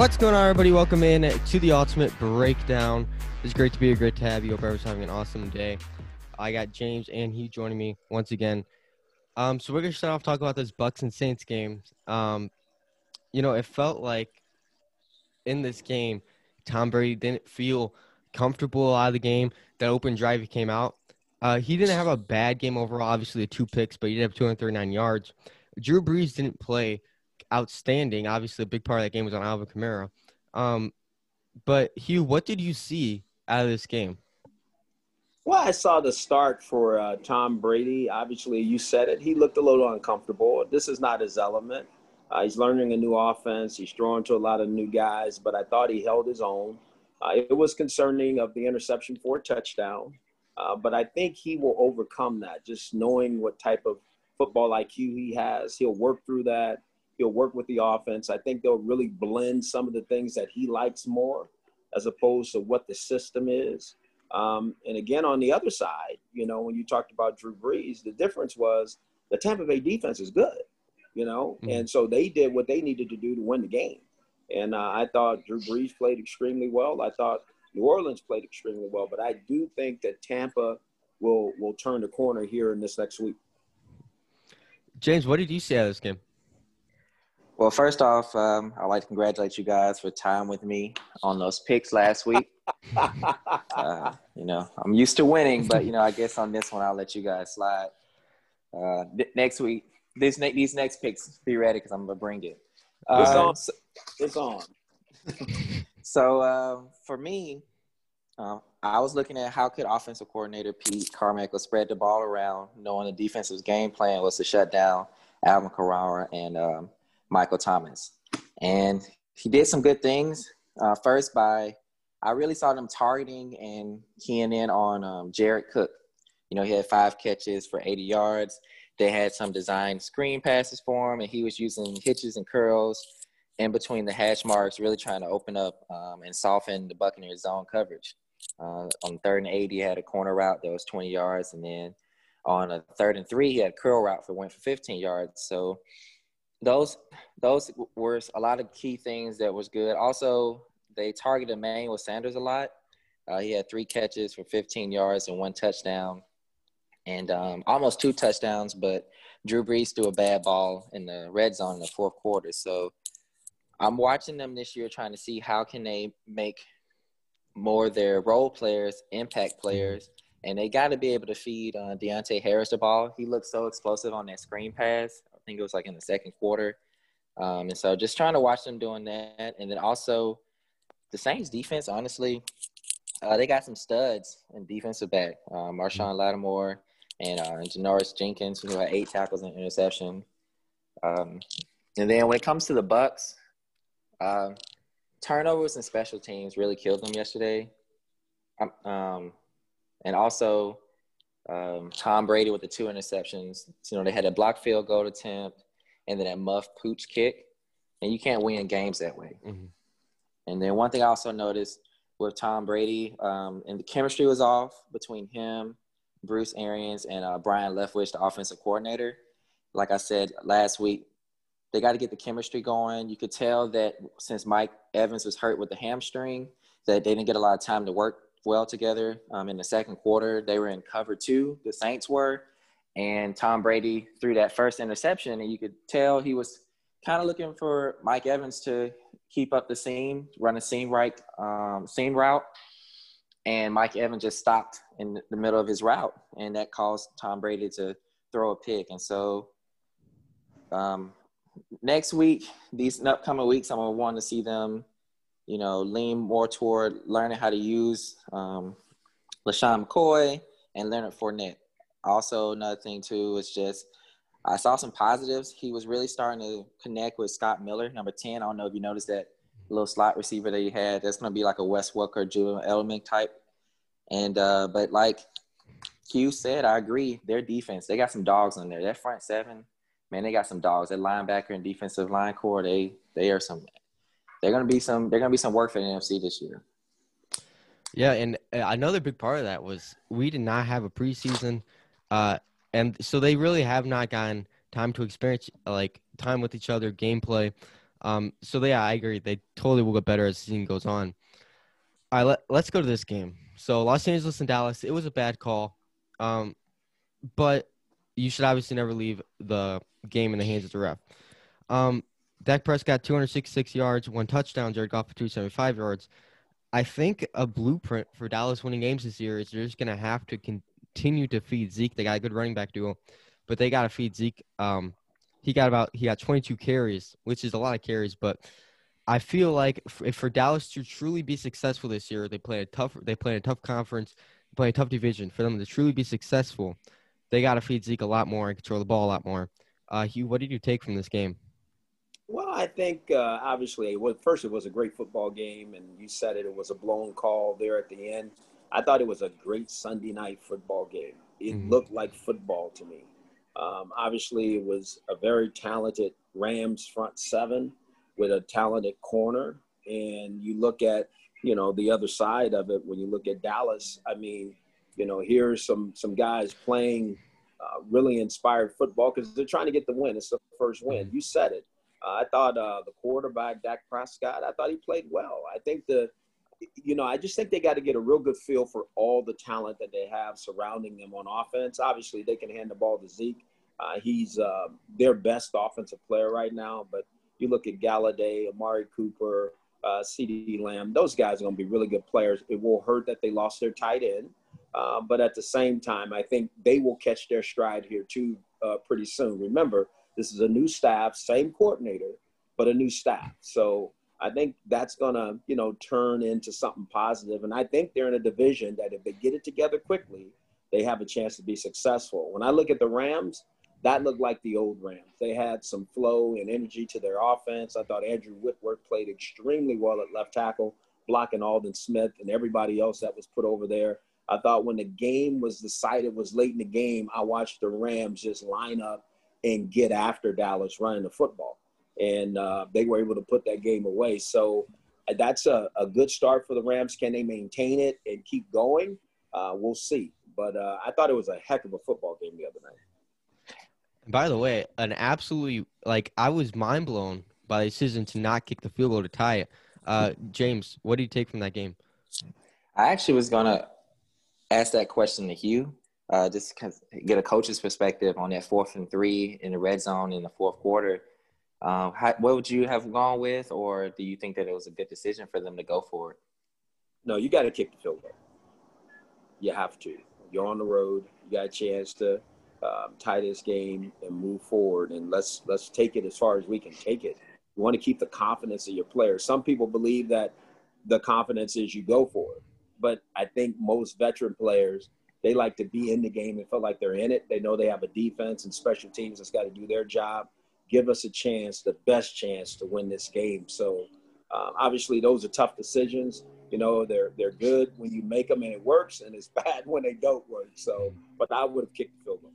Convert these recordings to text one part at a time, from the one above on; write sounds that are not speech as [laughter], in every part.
What's going on, everybody? Welcome in to the Ultimate Breakdown. It's great to be here. Great to have you. Hope everyone's having an awesome day. I got James and Hue joining me once again. Um, so we're gonna start off talking about this Bucks and Saints game. Um, you know, it felt like in this game, Tom Brady didn't feel comfortable out of the game. That open drive he came out. Uh, he didn't have a bad game overall. Obviously, the two picks, but he did have 239 yards. Drew Brees didn't play outstanding. Obviously, a big part of that game was on Alvin Kamara. Um, but Hue, what did you see out of this game? Well, I saw the start for uh, Tom Brady. Obviously, you said it. He looked a little uncomfortable. This is not his element. Uh, he's learning a new offense. He's throwing to a lot of new guys, but I thought he held his own. Uh, it was concerning of the interception for a touchdown, uh, but I think he will overcome that. Just knowing what type of football IQ he has, he'll work through that. He'll work with the offense. I think they'll really blend some of the things that he likes more, as opposed to what the system is. Um, and again, on the other side, you know, when you talked about Drew Brees, the difference was the Tampa Bay defense is good, you know, mm-hmm. and so they did what they needed to do to win the game. And uh, I thought Drew Brees played extremely well. I thought New Orleans played extremely well, but I do think that Tampa will will turn the corner here in this next week. James, what did you see out of this game? Well, first off, um, I'd like to congratulate you guys for time with me on those picks last week. [laughs] uh, you know, I'm used to winning, but you know, I guess on this one, I'll let you guys slide. Uh, th- next week, this ne- these next picks, be ready because I'm gonna bring it. Uh, it's on. So, it's on. [laughs] so uh, for me, um, I was looking at how could offensive coordinator Pete Carmichael spread the ball around, knowing the defensive game plan was to shut down Alvin Kamara and um, Michael Thomas, and he did some good things. Uh, first, by I really saw them targeting and keying in on um, Jared Cook. You know, he had five catches for 80 yards. They had some design screen passes for him, and he was using hitches and curls in between the hash marks, really trying to open up um, and soften the Buccaneers' zone coverage. Uh, on third and 80, he had a corner route that was 20 yards, and then on a third and three, he had a curl route for went for 15 yards. So those those were a lot of key things that was good. Also, they targeted Emmanuel Sanders a lot. Uh, he had three catches for 15 yards and one touchdown, and um, almost two touchdowns. But Drew Brees threw a bad ball in the red zone in the fourth quarter. So I'm watching them this year, trying to see how can they make more their role players impact players. And they got to be able to feed uh, Deonte Harris the ball. He looked so explosive on that screen pass. Think it was like in the second quarter. Um, and so just trying to watch them doing that. And then also the Saints defense, honestly, uh, they got some studs in defensive back. Uh, Marshon Lattimore and uh, Janoris Jenkins, who had eight tackles and interception. Um, and then when it comes to the Bucks, uh, turnovers and special teams really killed them yesterday. Um, um, and also um, Tom Brady with the two interceptions. You know, they had a block field goal attempt and then that muff pooch kick, and you can't win games that way. Mm-hmm. And then one thing I also noticed with Tom Brady, um, and the chemistry was off between him, Bruce Arians, and uh, Byron Leftwich, the offensive coordinator. Like I said last week, they got to get the chemistry going. You could tell that since Mike Evans was hurt with the hamstring, that they didn't get a lot of time to work well together. Um, in the second quarter, they were in cover two. The Saints were, and Tom Brady threw that first interception, and you could tell he was kind of looking for Mike Evans to keep up the seam, run a seam right, um, seam route. And Mike Evans just stopped in the middle of his route, and that caused Tom Brady to throw a pick. And so, um, next week, these upcoming weeks, I'm gonna want to see them, you know, lean more toward learning how to use um, LeSean McCoy and Leonard Fournette. Also, another thing too is just I saw some positives. He was really starting to connect with Scott Miller, number 10. I don't know if you noticed that little slot receiver that he had. That's going to be like a Wes Welker, Julian Edelman type. And, uh, but like Hue said, I agree. Their defense, they got some dogs in there. That front seven, man, they got some dogs. That linebacker and defensive line core, they, they are some, they're to be some, they're to be some work for the NFC this year. Yeah. And uh, another big part of that was we did not have a preseason. Uh, and so they really have not gotten time to experience like time with each other, gameplay. Um, so yeah, I agree. They totally will get better as the season goes on. All right, let, let's go to this game. So Los Angeles and Dallas, it was a bad call, um, but you should obviously never leave the game in the hands of the ref. Um, Dak Prescott 266 yards, one touchdown. Jared Goff for 275 yards. I think a blueprint for Dallas winning games this year is they're just gonna have to continue to feed Zeke. They got a good running back duo, but they got to feed Zeke. Um, he got about he got 22 carries, which is a lot of carries, but I feel like if for Dallas to truly be successful this year, they play a tough they play a tough conference, play a tough division. For them to truly be successful, they got to feed Zeke a lot more and control the ball a lot more. Uh, Hue, what did you take from this game? Well, I think uh, obviously, well, first it was a great football game, and you said it. It was a blown call there at the end. I thought it was a great Sunday night football game. It mm-hmm. looked like football to me. Um, obviously, it was a very talented Rams front seven with a talented corner. And you look at, you know, the other side of it when you look at Dallas. I mean, you know, here's some some guys playing uh, really inspired football because they're trying to get the win. It's the first win. Mm-hmm. You said it. I thought uh, the quarterback Dak Prescott. I thought he played well. I think the you know, I just think they got to get a real good feel for all the talent that they have surrounding them on offense. Obviously, they can hand the ball to Zeke. Uh, he's uh, their best offensive player right now. But you look at Golladay, Amari Cooper, uh, CeeDee Lamb, those guys are going to be really good players. It will hurt that they lost their tight end. Uh, but at the same time, I think they will catch their stride here too uh, pretty soon. Remember, this is a new staff, same coordinator, but a new staff. So I think that's gonna, you know, turn into something positive. And I think they're in a division that if they get it together quickly, they have a chance to be successful. When I look at the Rams, that looked like the old Rams. They had some flow and energy to their offense. I thought Andrew Whitworth played extremely well at left tackle, blocking Aldon Smith and everybody else that was put over there. I thought when the game was decided, was late in the game, I watched the Rams just line up and get after Dallas running the football and uh, they were able to put that game away. So uh, that's a, a, good start for the Rams. Can they maintain it and keep going? Uh, we'll see. But uh, I thought it was a heck of a football game the other night. By the way, an absolutely like I was mind blown by the decision to not kick the field goal to tie it. Uh, James, what do you take from that game? I actually was gonna ask that question to Hue, uh, just get a coach's perspective on that fourth and three in the red zone in the fourth quarter. Um, how, what would you have gone with, or do you think that it was a good decision for them to go for it? No, you got to kick the field goal. You have to. You're on the road. You got a chance to um, tie this game and move forward, and let's let's take it as far as we can take it. You want to keep the confidence of your players. Some people believe that the confidence is you go for it, but I think most veteran players they like to be in the game and feel like they're in it. They know they have a defense and special teams that's got to do their job give us a chance, the best chance to win this game. So um, obviously, those are tough decisions. You know, they're they're good when you make them and it works, and it's [laughs] bad when they don't work. So, but I would have kicked the field goal.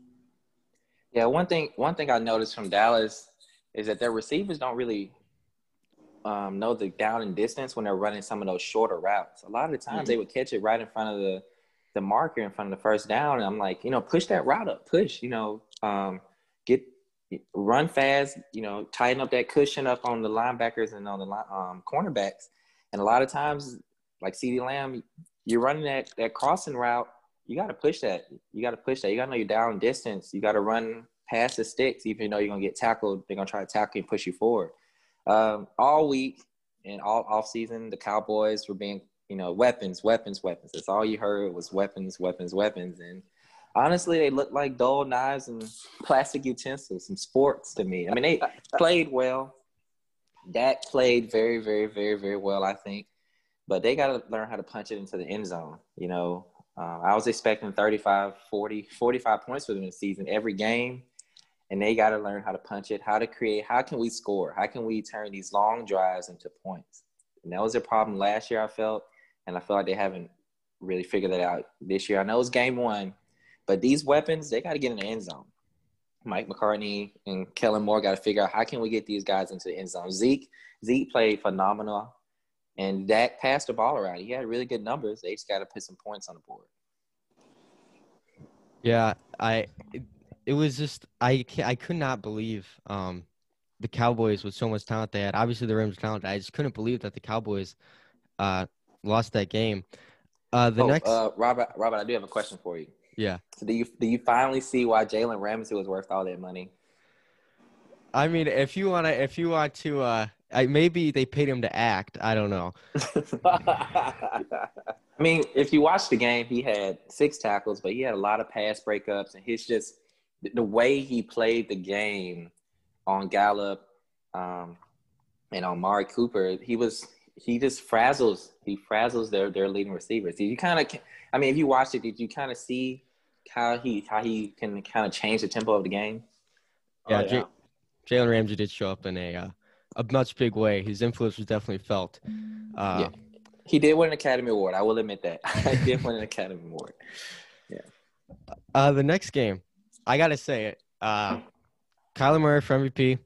Yeah, one thing one thing I noticed from Dallas is that their receivers don't really um, know the down and distance when they're running some of those shorter routes. A lot of the times mm-hmm. they would catch it right in front of the the marker in front of the first down, and I'm like, you know, push that route up, push, you know, um, get run fast, you know, tighten up that cushion up on the linebackers and on the um, cornerbacks. And a lot of times, like CeeDee Lamb, you're running that, that crossing route. You got to push that. You got to push that. You got to know you're down distance. You got to run past the sticks, even though you're going to get tackled. They're going to try to tackle and push you forward. Um, all week and all off season, the Cowboys were being, you know, weapons, weapons, weapons. That's all you heard was weapons, weapons, weapons. And – honestly, they looked like dull knives and plastic utensils, and sports to me. I mean, they played well. Dak played very, very, very, very well, I think. But they got to learn how to punch it into the end zone. You know, uh, I was expecting 35, 40, 45 points for them in the season every game. And they got to learn how to punch it, how to create, how can we score? How can we turn these long drives into points? And that was a problem last year, I felt. And I feel like they haven't really figured that out this year. I know it's game one, but these weapons, they got to get in the end zone. Mike McCarthy and Kellen Moore got to figure out how can we get these guys into the end zone. Zeke, Zeke played phenomenal, and Dak passed the ball around. He had really good numbers. They just got to put some points on the board. Yeah, I. It, was just I. I could not believe um, the Cowboys with so much talent they had. Obviously, the Rams talented. I just couldn't believe that the Cowboys uh, lost that game. Uh, the oh, next, uh, Robert, Robert, I do have a question for you. yeah. So do you do you finally see why Jalen Ramsey was worth all that money? I mean, if you wanna, if you want to, uh, I, maybe they paid him to act. I don't know. [laughs] I mean, if you watch the game, he had six tackles, but he had a lot of pass breakups, and he's just the way he played the game on Gallup um, and on Mari Cooper. He was he just frazzles he frazzles their their leading receivers. Did you kind of? I mean, if you watched it, did you kind of see how he how he can kind of change the tempo of the game? Yeah, Oh, J- Jalen Ramsey did show up in a uh, a much big way. His influence was definitely felt. Uh, Yeah. He did win an Academy Award. I will admit that. [laughs] I did win an Academy Award. Uh, the next game, I gotta say it. Uh, Kyler Murray for MVP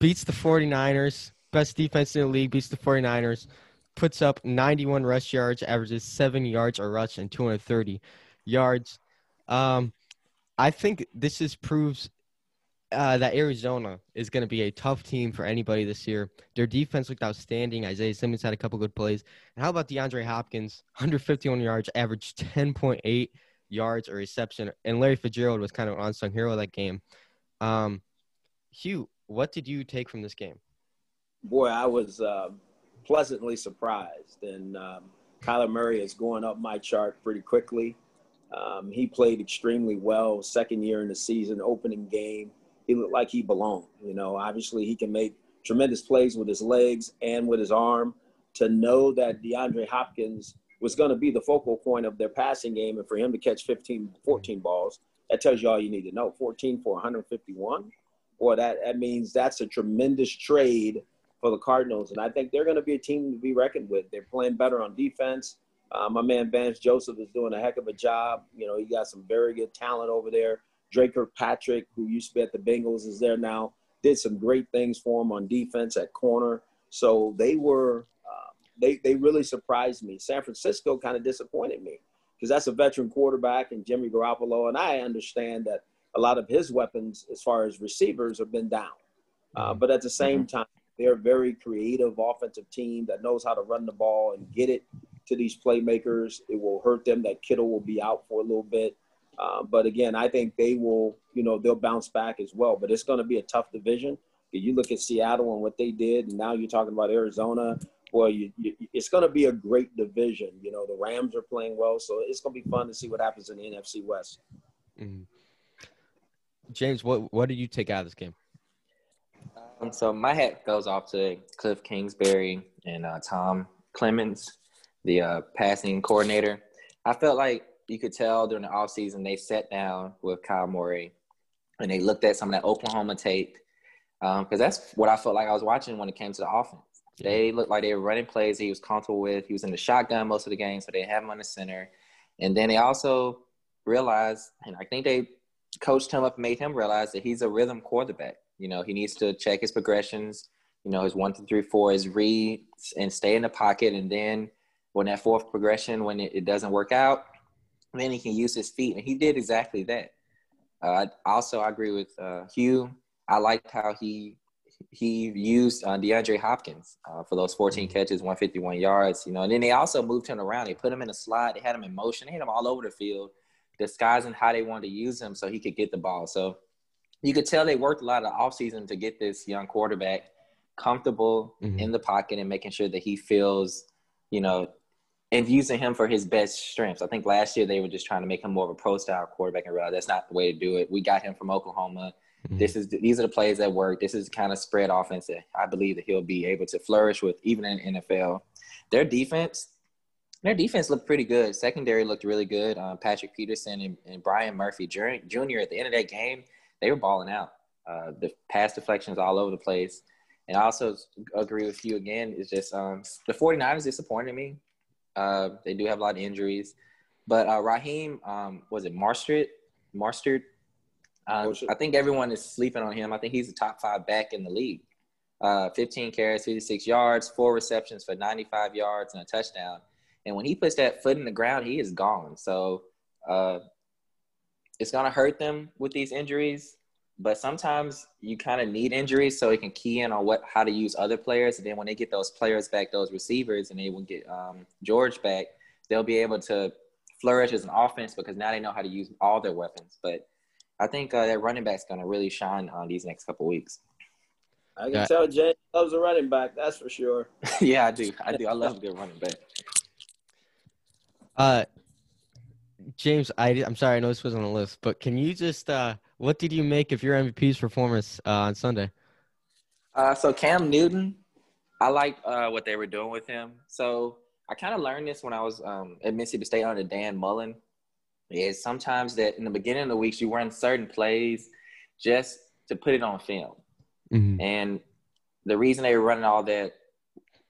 beats the 49ers. Best defense in the league beats the 49ers. Puts up 91 rush yards, averages seven yards a rush and 230 yards. Um, I think this just proves uh, that Arizona is going to be a tough team for anybody this year. Their defense looked outstanding. Isaiah Simmons had a couple good plays. And how about DeAndre Hopkins? 151 yards, averaged 10.8 yards or reception. And Larry Fitzgerald was kind of an unsung hero that game. Um, Hue, what did you take from this game? Boy, I was uh, pleasantly surprised. And um, Kyler Murray is going up my chart pretty quickly. Um, he played extremely well, second year in the season, opening game. He looked like he belonged. You know, obviously he can make tremendous plays with his legs and with his arm. To know that DeAndre Hopkins was going to be the focal point of their passing game and for him to catch 15, 14 balls, that tells you all you need to know. 14 for 151. Boy, that, that means that's a tremendous trade for the Cardinals. And I think they're going to be a team to be reckoned with. They're playing better on defense. Uh, my man Vance Joseph is doing a heck of a job. You know, he got some very good talent over there. Dre Kirkpatrick, who used to be at the Bengals, is there now. Did some great things for him on defense at corner. So they were, uh, they they really surprised me. San Francisco kind of disappointed me because that's a veteran quarterback and Jimmy Garoppolo, and I understand that a lot of his weapons, as far as receivers, have been down. Uh, but at the same time, they're a very creative offensive team that knows how to run the ball and get it to these playmakers. It will hurt them that Kittle will be out for a little bit. Uh, but again, I think they will, you know, they'll bounce back as well. But it's going to be a tough division. You look at Seattle and what they did, and now you're talking about Arizona. Well, you, you, it's going to be a great division. You know, the Rams are playing well, so it's going to be fun to see what happens in the NFC West. Mhm. James, what what did you take out of this game? Um, so my hat goes off to Cliff Kingsbury and uh, Tom Clements, the uh, passing coordinator. I felt like you could tell during the offseason they sat down with Kyle Murray and they looked at some of that Oklahoma tape because um, that's what I felt like I was watching when it came to the offense. They looked like they were running plays he was comfortable with. He was in the shotgun most of the game, so they have him on the center. And then they also realized, and I think they coached him up and made him realize that he's a rhythm quarterback. You know, he needs to check his progressions, you know, his one, two, three, four, his reads, and stay in the pocket. And then when that fourth progression, when it, it doesn't work out, then he can use his feet. And he did exactly that. Uh, also, I agree with uh, Hue. I liked how he he used uh, DeAndre Hopkins uh, for those 14 catches, 151 yards. You know, and then they also moved him around. They put him in a slot. They had him in motion. They had him all over the field, disguising how they wanted to use him so he could get the ball. So you could tell they worked a lot of the offseason to get this young quarterback comfortable Mhm. in the pocket and making sure that he feels, you know, and using him for his best strengths. I think last year they were just trying to make him more of a pro style quarterback and realize that's not the way to do it. We got him from Oklahoma. Mhm. This is these are the plays that work. This is kind of spread offense that I believe that he'll be able to flourish with even in NFL. Their defense, their defense looked pretty good. Secondary looked really good. Um, Patrick Peterson and, and Byron Murphy Jr. At the end of that game, they were balling out. Uh, the pass deflections all over the place. And I also agree with you again. It's just um, the 49ers disappointed me. Uh, they do have a lot of injuries. But uh, Raheem, um, was it Marstert? Marstert? Um, I think everyone is sleeping on him. I think he's the top five back in the league. Uh, 15 carries, 56 yards, four receptions for 95 yards and a touchdown. And when he puts that foot in the ground, he is gone. So uh, it's going to hurt them with these injuries. but sometimes you kind of need injuries so it can key in on what how to use other players. And then when they get those players back, those receivers, and they will get um, George back, they'll be able to flourish as an offense because now they know how to use all their weapons. But I think uh, that running back's going to really shine on these next couple weeks. I can yeah. tell Jay loves a running back. That's for sure. [laughs] yeah, I do. I do. I love a good running back. Uh, James, I, I'm sorry, I know this was on the list, but can you just uh, what did you make of your MVP's performance uh, on Sunday? Uh, so Cam Newton, I like uh, what they were doing with him. So I kind of learned this when I was um, at Mississippi State under Dan Mullen. Is sometimes that in the beginning of the weeks you run certain plays just to put it on film, mm-hmm. and the reason they were running all that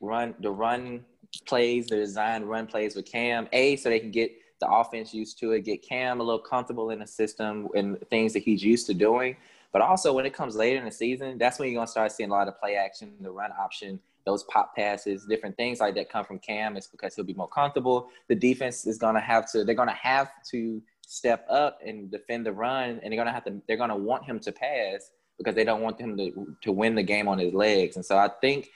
run the run plays, the design run plays with Cam, a so they can get the offense used to it, get Cam a little comfortable in the system and things that he's used to doing. But also when it comes later in the season, that's when you're gonna start seeing a lot of play action, the run option, those pop passes, different things like that come from Cam. It's because he'll be more comfortable. The defense is gonna have to, they're gonna have to step up and defend the run, and they're gonna have to, they're gonna want him to pass because they don't want him to to win the game on his legs. And so I think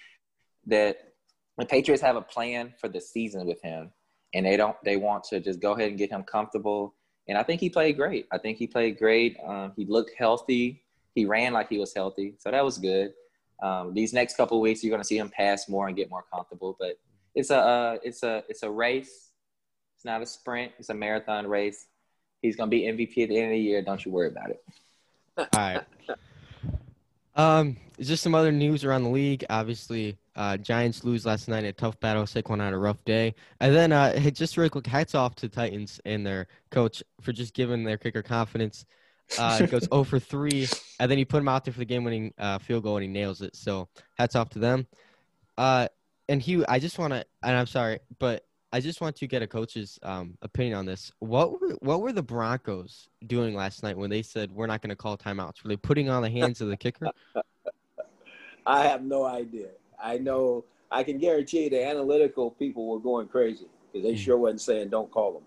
that the Patriots have a plan for the season with him and they don't they want to just go ahead and get him comfortable. And I think he played great. I think he played great. Um, he looked healthy. He ran like he was healthy, so that was good. Um, these next couple weeks, you're going to see him pass more and get more comfortable. But it's a uh, it's a it's a race. It's not a sprint. It's a marathon race. He's going to be MVP at the end of the year. Don't you worry about it. [laughs] All right. Um, just some other news around the league. Obviously, uh, Giants lose last night a tough battle. Saquon had a rough day. And then, uh, just really quick, hats off to Titans and their coach for just giving their kicker confidence. Uh, goes 0 [laughs] for 3, and then you put him out there for the game-winning uh, field goal, and he nails it. So hats off to them. Uh, and Hue, I just want to, and I'm sorry, but I just want to get a coach's um, opinion on this. What were what were the Broncos doing last night when they said we're not going to call timeouts? Were they putting on the hands of the kicker? [laughs] I have no idea. I know I can guarantee the analytical people were going crazy because they mm. sure wasn't saying don't call them.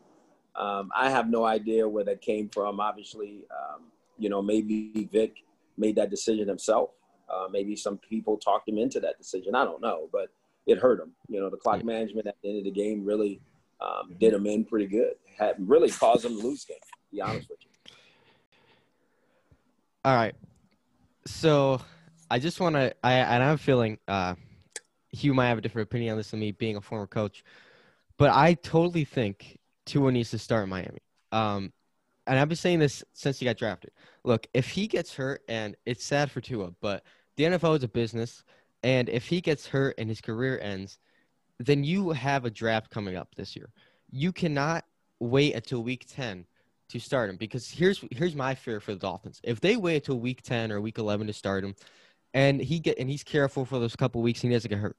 Um, I have no idea where that came from. Obviously, um, you know, maybe Vic made that decision himself. Uh, maybe some people talked him into that decision. I don't know, but it hurt him. You know, the clock mm. management at the end of the game really um, did him in pretty good. Had really caused him to lose game. To be honest with you. All right, so I just want to. I and I'm feeling. Uh, Hue might have a different opinion on this than me, being a former coach, but I totally think Tua needs to start in Miami. Um, and I've been saying this since he got drafted. Look, if he gets hurt, and it's sad for Tua, but the NFL is a business, and if he gets hurt and his career ends, then you have a draft coming up this year. You cannot wait until week ten to start him because here's here's my fear for the Dolphins. If they wait until week ten or week eleven to start him, and he get and he's careful for those couple weeks, and he doesn't get hurt.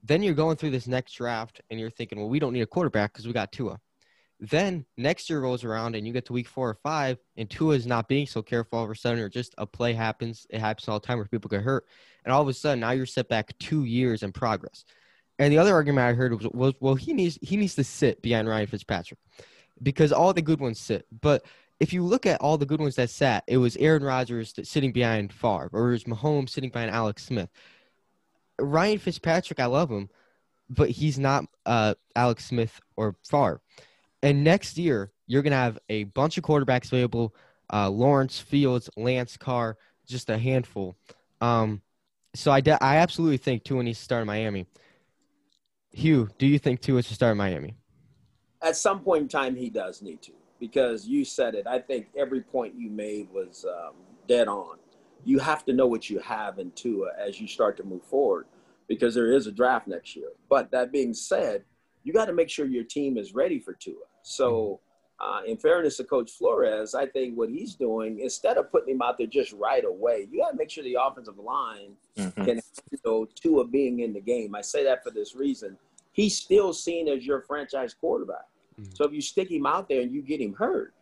Then you're going through this next draft and you're thinking, well, we don't need a quarterback because we got Tua. Then next year rolls around and you get to week four or five, and Tua is not being so careful all of a sudden, or just a play happens. It happens all the time where people get hurt, and all of a sudden now you're set back two years in progress. And the other argument I heard was, was well, he needs he needs to sit behind Ryan Fitzpatrick because all the good ones sit. But if you look at all the good ones that sat, it was Aaron Rodgers sitting behind Favre, or it was Mahomes sitting behind Alex Smith. Ryan Fitzpatrick, I love him, but he's not uh, Alex Smith or Favre. And next year, you're going to have a bunch of quarterbacks available uh, Lawrence, Fields, Lance Carr, just a handful. Um, so I, de- I absolutely think Tua needs to start in Miami. Hue, do you think Tua should start in Miami? At some point in time, he does need to because you said it. I think every point you made was um, dead on you have to know what you have in Tua as you start to move forward because there is a draft next year. But that being said, you got to make sure your team is ready for Tua. So, uh, in fairness to Coach Flores, I think what he's doing, instead of putting him out there just right away, you got to make sure the offensive line mm-hmm. can handle Tua being in the game. I say that for this reason. He's still seen as your franchise quarterback. Mm-hmm. So if you stick him out there and you get him hurt,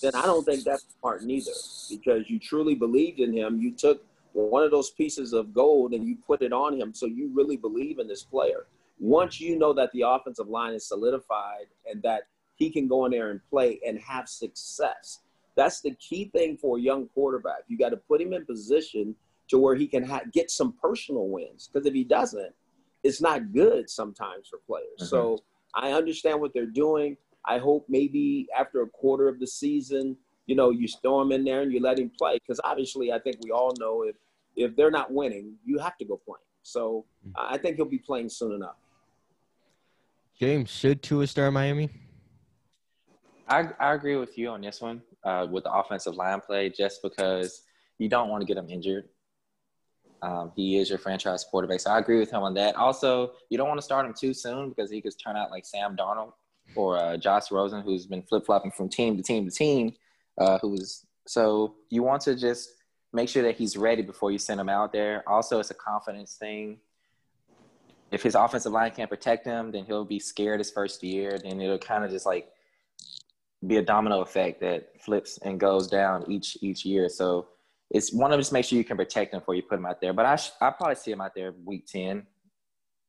then I don't think that's smart neither because you truly believed in him. You took one of those pieces of gold and you put it on him. So you really believe in this player. Once you know that the offensive line is solidified and that he can go in there and play and have success, That's the key thing for a young quarterback. You got to put him in position to where he can ha- get some personal wins. Because if he doesn't, it's not good sometimes for players. Mm-hmm. So I understand what they're doing. I hope maybe after a quarter of the season, you know, you throw him in there and you let him play. Because obviously, I think we all know if if they're not winning, you have to go play. So mm-hmm. I think he'll be playing soon enough. James, should Tua start Miami? I, I agree with you on this one uh, with the offensive line play, just because you don't want to get him injured. Um, he is your franchise quarterback, so I agree with him on that. Also, you don't want to start him too soon because he could turn out like Sam Darnold or uh, Josh Rosen, who's been flip flopping from team to team to team. Uh, who's so you want to just make sure that he's ready before you send him out there. Also, it's a confidence thing if his offensive line can't protect him, then he'll be scared his first year. Then it'll kind of just like be a domino effect that flips and goes down each each year. So it's one of them. just make sure you can protect him before you put him out there. But I sh- I probably see him out there week ten.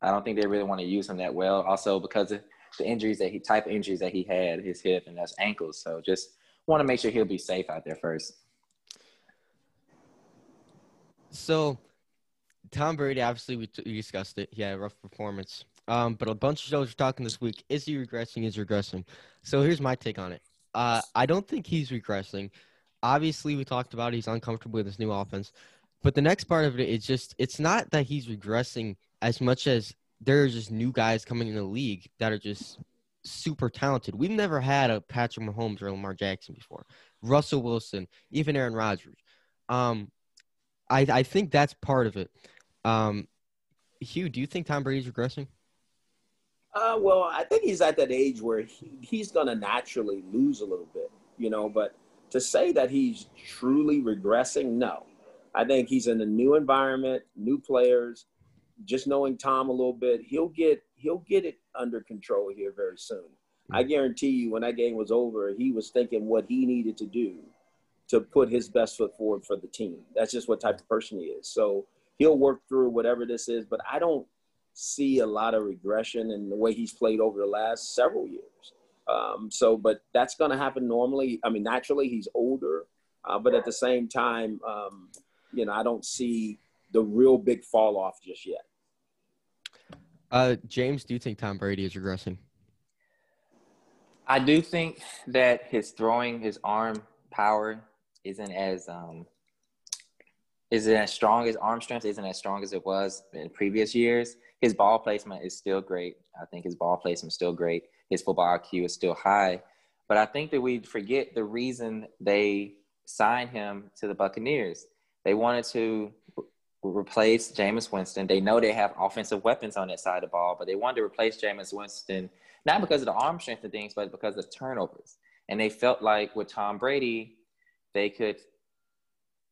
I don't think they really want to use him that well. Also because of the injuries that he type of injuries that he had, his hip and his ankles. So just want to make sure he'll be safe out there first. So Tom Brady, obviously, we, we discussed it. He had a rough performance. Um, but a bunch of shows are talking this week. Is he regressing? Is regressing? So here's my take on it. Uh, I don't think he's regressing. Obviously, we talked about he's uncomfortable with his new offense. But the next part of it is just it's not that he's regressing as much as there are just new guys coming in the league that are just super talented. We've never had a Patrick Mahomes or Lamar Jackson before. Russell Wilson, even Aaron Rodgers. Um, I I think that's part of it. Um, Hue, do you think Tom Brady's regressing? Uh, well, I think he's at that age where he, he's going to naturally lose a little bit, you know. But to say that he's truly regressing, no. I think he's in a new environment, new players. Just knowing Tom a little bit, he'll get he'll get it under control here very soon. I mm-hmm. guarantee you, when that game was over, he was thinking what he needed to do to put his best foot forward for the team. That's just what type of person he is. So he'll work through whatever this is, but I don't see a lot of regression in the way he's played over the last several years. Um, so, but that's going to happen normally. I mean, naturally, he's older, uh, but at the same time, um, you know, I don't see the real big fall off just yet. Uh, James, do you think Tom Brady is regressing? I do think that his throwing, his arm power isn't as um, isn't as strong as arm strength isn't as strong as it was in previous years. His ball placement is still great. I think his ball placement is still great. His football IQ is still high. But I think that we forget the reason they signed him to the Buccaneers. They wanted to replace Jameis Winston. They know they have offensive weapons on that side of the ball, but they wanted to replace Jameis Winston not because of the arm strength and things, but because of turnovers. And they felt like with Tom Brady, they could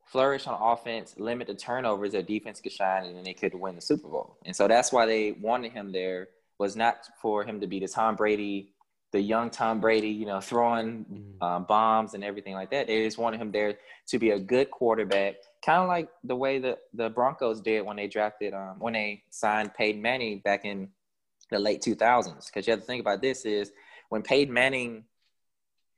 flourish on offense, limit the turnovers, their defense could shine, and then they could win the Super Bowl. And so that's why they wanted him there was not for him to be the Tom Brady, the young Tom Brady, you know, throwing mm-hmm. um, bombs and everything like that. They just wanted him there to be a good quarterback, kind of like the way that the Broncos did when they drafted, um, when they signed Peyton Manning back in the late 2000s. Because you have to think about this is when Peyton Manning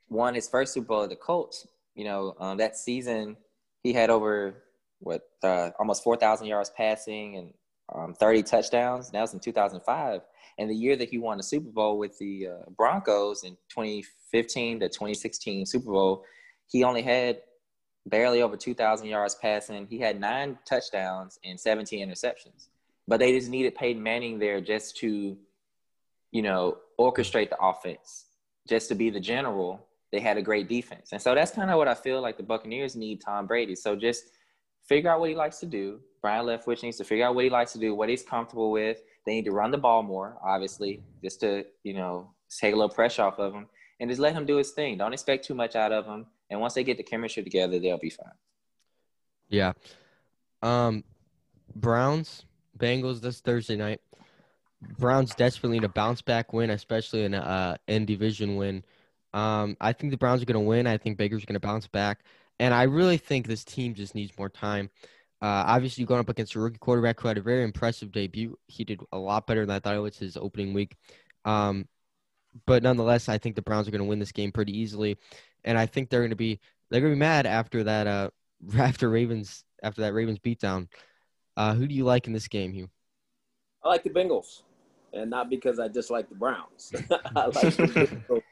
won his first Super Bowl at the Colts, you know, um, that season – he had over what uh, almost 4,000 yards passing and um, 30 touchdowns. That was in 2005. And the year that he won the Super Bowl with the uh, Broncos in 2015 to 2016 Super Bowl, he only had barely over 2,000 yards passing. He had nine touchdowns and 17 interceptions. But they just needed Peyton Manning there just to, you know, orchestrate the offense, just to be the general they had a great defense. And so that's kind of what I feel like the Buccaneers need Tom Brady. So just figure out what he likes to do. Byron Leftwich needs to figure out what he likes to do, what he's comfortable with. They need to run the ball more, obviously, just to, you know, take a little pressure off of him and just let him do his thing. Don't expect too much out of him. And once they get the chemistry together, they'll be fine. Yeah. Um, Browns, Bengals this Thursday night. Browns desperately need a bounce back win, especially in a uh, in division win um, I think the Browns are going to win. I think Baker's going to bounce back. And I really think this team just needs more time. Uh, obviously, going up against a rookie quarterback who had a very impressive debut. He did a lot better than I thought it was his opening week. Um, but nonetheless, I think the Browns are going to win this game pretty easily. And I think they're going to be they're gonna be mad after that. Uh, [laughs] after Ravens after that Ravens beatdown. Uh, who do you like in this game, Hue? I like the Bengals, and not because I dislike the Browns. [laughs] I like the [laughs] Bengals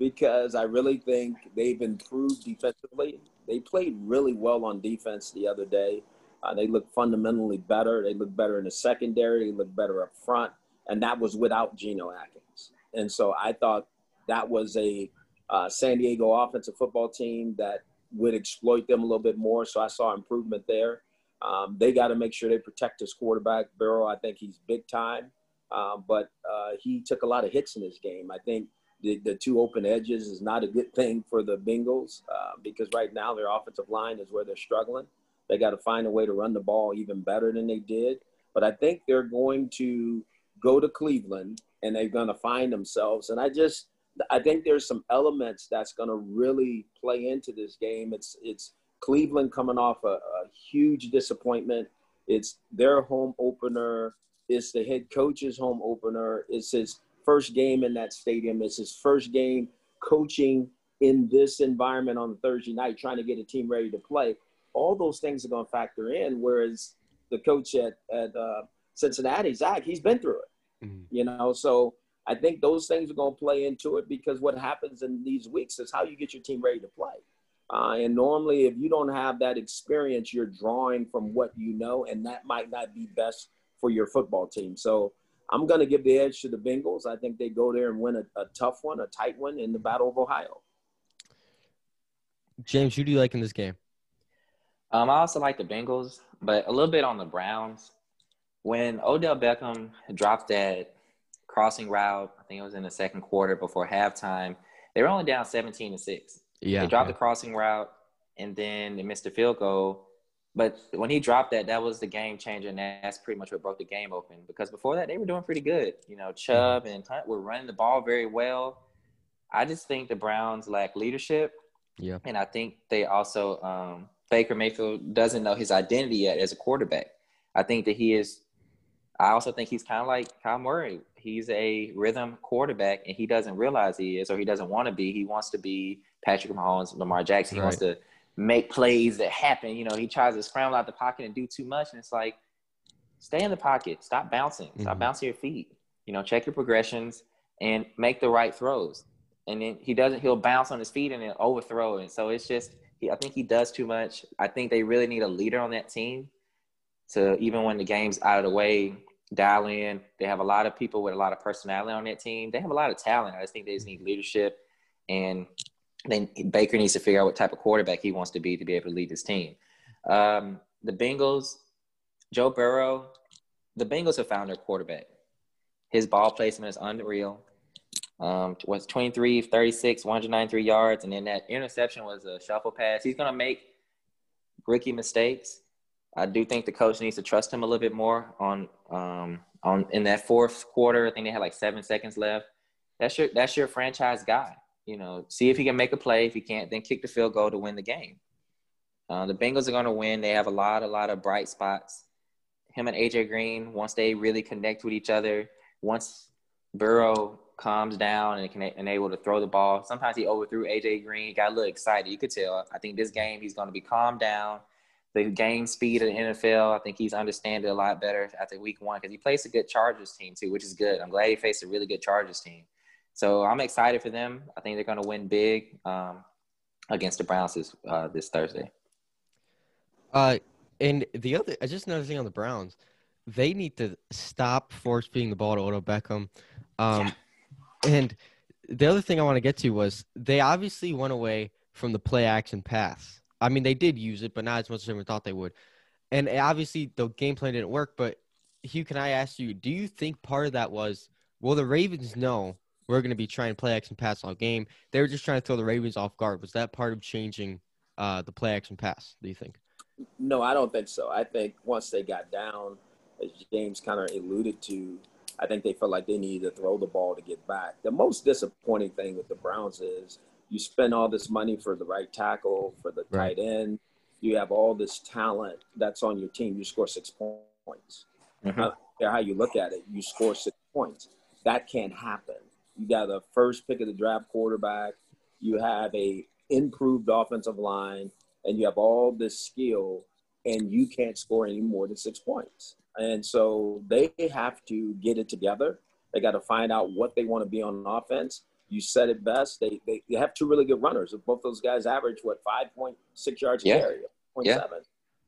because I really think they've improved defensively. They played really well on defense the other day. Uh, they look fundamentally better. They look better in the secondary. They look better up front, and that was without Geno Atkins. And so I thought that was a uh, San Diego offensive football team that would exploit them a little bit more. So I saw improvement there. Um, they got to make sure they protect his quarterback. Burrow, I think he's big time, um, but uh, he took a lot of hits in this game. I think the, the two open edges is not a good thing for the Bengals uh, because right now their offensive line is where they're struggling. They got to find a way to run the ball even better than they did. But I think they're going to go to Cleveland and they're going to find themselves. And I just, I think there's some elements that's going to really play into this game. It's it's Cleveland coming off a, a huge disappointment. It's their home opener. It's the head coach's home opener. It's his first game in that stadium. It's his first game coaching in this environment on Thursday night, trying to get a team ready to play. All those things are going to factor in. Whereas the coach at at uh, Cincinnati, Zac, he's been through it. Mm-hmm. You know, so I think those things are going to play into it because what happens in these weeks is how you get your team ready to play. Uh, and normally, if you don't have that experience, you're drawing from what you know, and that might not be best for your football team. So I'm going to give the edge to the Bengals. I think they go there and win a, a tough one, a tight one in the Battle of Ohio. James, who do you like in this game? Um, I also like the Bengals, but a little bit on the Browns. When Odell Beckham dropped that crossing route. I think it was in the second quarter before halftime. They were only down 17 to 6. Yeah. They dropped yeah. the crossing route and then they missed a field goal. But when he dropped that, that was the game changer, and that's pretty much what broke the game open. Because before that, they were doing pretty good. You know, Chubb and Hunt were running the ball very well. I just think the Browns lack leadership. Yeah. And I think they also um, Baker Mayfield doesn't know his identity yet as a quarterback. I think that he is. I also think he's kind of like Kyle Murray he's a rhythm quarterback and he doesn't realize he is or he doesn't want to be. He wants to be Patrick Mahomes, Lamar Jackson. He right. wants to make plays that happen. You know, he tries to scramble out the pocket and do too much. And it's like, stay in the pocket. Stop bouncing. Stop mm-hmm. bouncing your feet. You know, check your progressions and make the right throws. And then he doesn't, he'll bounce on his feet and then overthrow. And so it's just, he, I think he does too much. I think they really need a leader on that team to even when the game's out of the way, dial in. They have a lot of people with a lot of personality on that team. They have a lot of talent. I just think they just need leadership. And then Baker needs to figure out what type of quarterback he wants to be to be able to lead this team. Um, the Bengals, Joe Burrow, the Bengals have found their quarterback. His ball placement is unreal. Um, was 23, 36, 193 yards, and then that interception was a shuffle pass. He's going to make rookie mistakes, I do think the coach needs to trust him a little bit more on um, on in that fourth quarter. I think they had like seven seconds left. That's your that's your franchise guy. You know, see if he can make a play. If he can't, then kick the field goal to win the game. Uh, the Bengals are going to win. They have a lot, a lot of bright spots. Him and AJ Green, once they really connect with each other, once Burrow calms down and can and able to throw the ball. Sometimes he overthrew AJ Green. Got a little excited. You could tell. I think this game he's going to be calmed down the game speed of the NFL. I think he's understanding a lot better after week one because he plays a good Chargers team too, which is good. I'm glad he faced a really good Chargers team. So I'm excited for them. I think they're going to win big um, against the Browns this, uh, this Thursday. Uh, and the other, I just another thing on the Browns, they need to stop force feeding the ball to Odell Beckham. Um, yeah. And the other thing I want to get to was they obviously went away from the play action pass I mean, they did use it, but not as much as everyone thought they would. And obviously, the game plan didn't work. But Hue, can I ask you, do you think part of that was, well, the Ravens know we're going to be trying to play action pass all game. They were just trying to throw the Ravens off guard. Was that part of changing uh, the play action pass? Do you think? No, I don't think so. I think once they got down, as James kind of alluded to, I think they felt like they needed to throw the ball to get back. The most disappointing thing with the Browns is you spend all this money for the right tackle, for the right. tight end. You have all this talent that's on your team. You score six points. Mm-hmm. how you look at it, you score six points. That can't happen. You got the first pick of the draft quarterback. You have a improved offensive line and you have all this skill and you can't score any more than six points. And so they have to get it together. They got to find out what they want to be on offense. You said it best. They, they, they have two really good runners. Both those guys average, what, 5.6 yards yeah. a carry, 0.7. Yeah.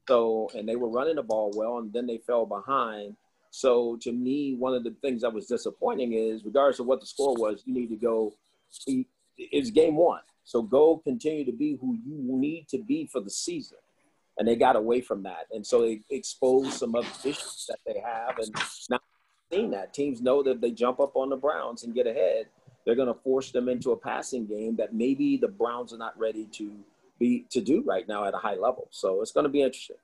So, and they were running the ball well, and then they fell behind. So, to me, one of the things that was disappointing is, regardless of what the score was, you need to go. It's game one. So, go continue to be who you need to be for the season and they got away from that. And so they exposed some of the issues that they have. And now seeing that teams know that if they jump up on the Browns and get ahead, they're going to force them into a passing game that maybe the Browns are not ready to be to do right now at a high level. So it's going to be interesting.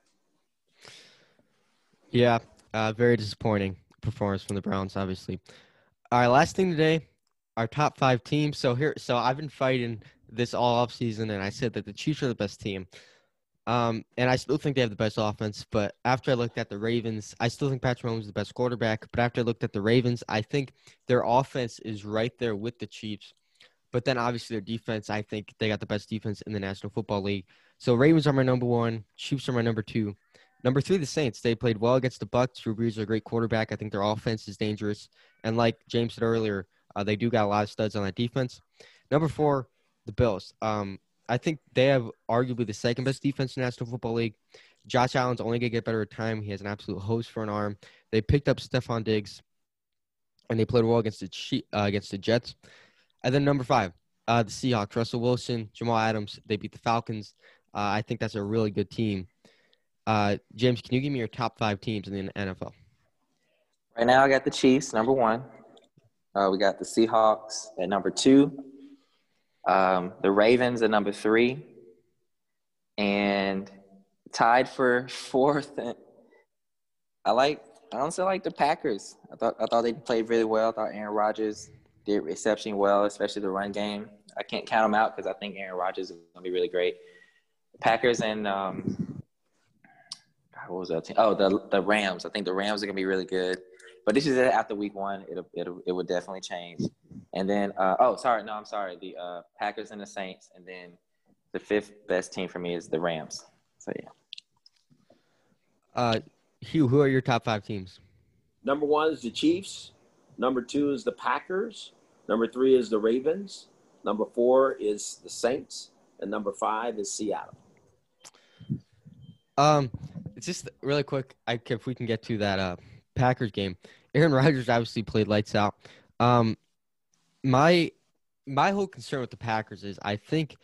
Yeah, uh, very disappointing performance from the Browns, obviously. All right, last thing today, our top five teams. So here, so I've been fighting this all off season, and I said that the Chiefs are the best team. Um, and I still think they have the best offense. But after I looked at the Ravens, I still think Patrick Mahomes is the best quarterback. But after I looked at the Ravens, I think their offense is right there with the Chiefs. But then obviously their defense, I think they got the best defense in the National Football League. So Ravens are my number one. Chiefs are my number two. Number three, the Saints. They played well against the Bucs. Drew Brees is a great quarterback. I think their offense is dangerous. And like James said earlier, uh, they do got a lot of studs on that defense. Number four, the Bills. Um, I think they have arguably the second best defense in the National Football League. Josh Allen's only going to get better time. He has an absolute hose for an arm. They picked up Stefon Diggs, and they played well against the uh, against the Jets. And then number five, uh, the Seahawks. Russell Wilson, Jamal Adams. They beat the Falcons. Uh, I think that's a really good team. Uh, James, can you give me your top five teams in the NFL? Right now, I got the Chiefs, number one. Uh, we got the Seahawks at number two. Um, the Ravens at number three, and tied for fourth. I like. I honestly like the Packers. I thought I thought they played really well. I thought Aaron Rodgers did exceptionally well, especially the run game. I can't count them out because I think Aaron Rodgers is going to be really great. Packers and um, what was that team? Oh, the the Rams. I think the Rams are going to be really good. But this is it after week one. It'll, it'll it would definitely change. And then uh, oh sorry no I'm sorry the uh, Packers and the Saints and then the fifth best team for me is the Rams. So yeah. Uh, Hue, who are your top five teams? Number one is the Chiefs. Number two is the Packers. Number three is the Ravens. Number four is the Saints, and number five is Seattle. Um, it's just really quick. I if we can get to that uh Packers game. Aaron Rodgers obviously played lights out. Um, my my whole concern with the Packers is I think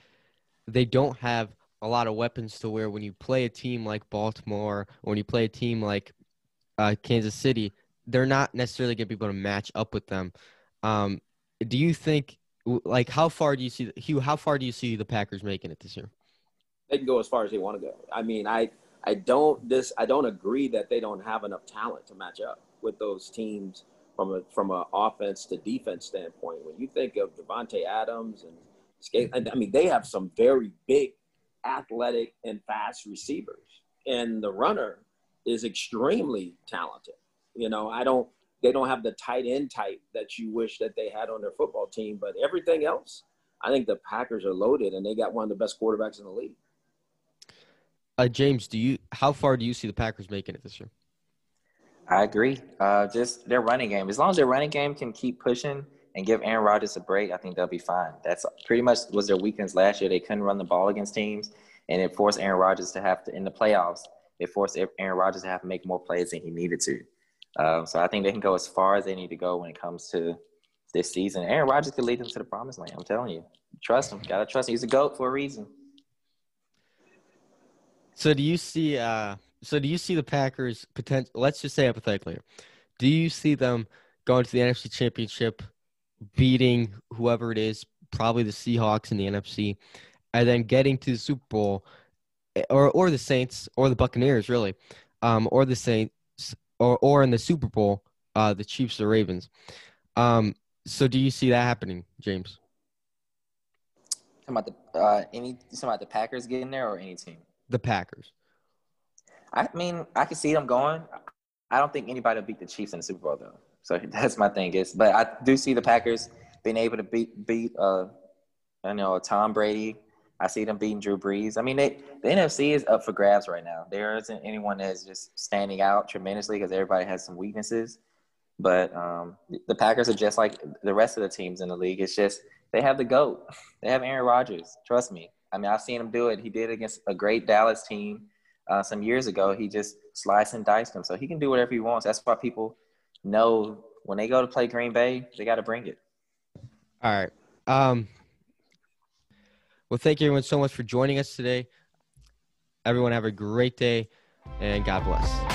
they don't have a lot of weapons to where when you play a team like Baltimore or when you play a team like uh, Kansas City, they're not necessarily going to be able to match up with them. Um, do you think like how far do you see Hue? How far do you see the Packers making it this year? They can go as far as they want to go. I mean, I I don't this I don't agree that they don't have enough talent to match up with those teams from a from an offense to defense standpoint. When you think of Davante Adams and Skate, I mean, they have some very big, athletic and fast receivers, and the runner is extremely talented. You know, I don't. They don't have the tight end type that you wish that they had on their football team, but everything else, I think the Packers are loaded, and they got one of the best quarterbacks in the league. Uh, James, do you how far do you see the Packers making it this year? I agree. Uh, just their running game. As long as their running game can keep pushing and give Aaron Rodgers a break, I think they'll be fine. That's pretty much was their weakness last year. They couldn't run the ball against teams, and it forced Aaron Rodgers to have to in the playoffs. It forced Aaron Rodgers to have to make more plays than he needed to. Um, so I think they can go as far as they need to go when it comes to this season. Aaron Rodgers could lead them to the promised land. I'm telling you, trust him. Gotta trust him. He's a goat for a reason. So do you see? Uh, so do you see the Packers potential? Let's just say hypothetically, do you see them going to the NFC Championship, beating whoever it is, probably the Seahawks in the NFC, and then getting to the Super Bowl, eh, or or the Saints or the Buccaneers, really, um, or the Saints, or or in the Super Bowl, uh, the Chiefs or Ravens. Um, so do you see that happening, James? Talking about the uh, any talking about the Packers getting there or any team? The Packers. I mean, I can see them going. I don't think anybody will beat the Chiefs in the Super Bowl though. So [laughs] that's my thing is, but I do see the Packers being able to beat beat uh, I know Tom Brady, I see them beating Drew Brees. I mean, they, the NFC is up for grabs right now. There isn't anyone that's just standing out tremendously because everybody has some weaknesses. But um, the Packers are just like the rest of the teams in the league. It's just they have the GOAT. [laughs] They have Aaron Rodgers. Trust me. I mean, I've seen him do it. He did it against a great Dallas team uh, some years ago. He just sliced and diced them. So he can do whatever he wants. That's why people know when they go to play Green Bay, they got to bring it. All right. Um, well, thank you everyone so much for joining us today. Everyone have a great day and God bless.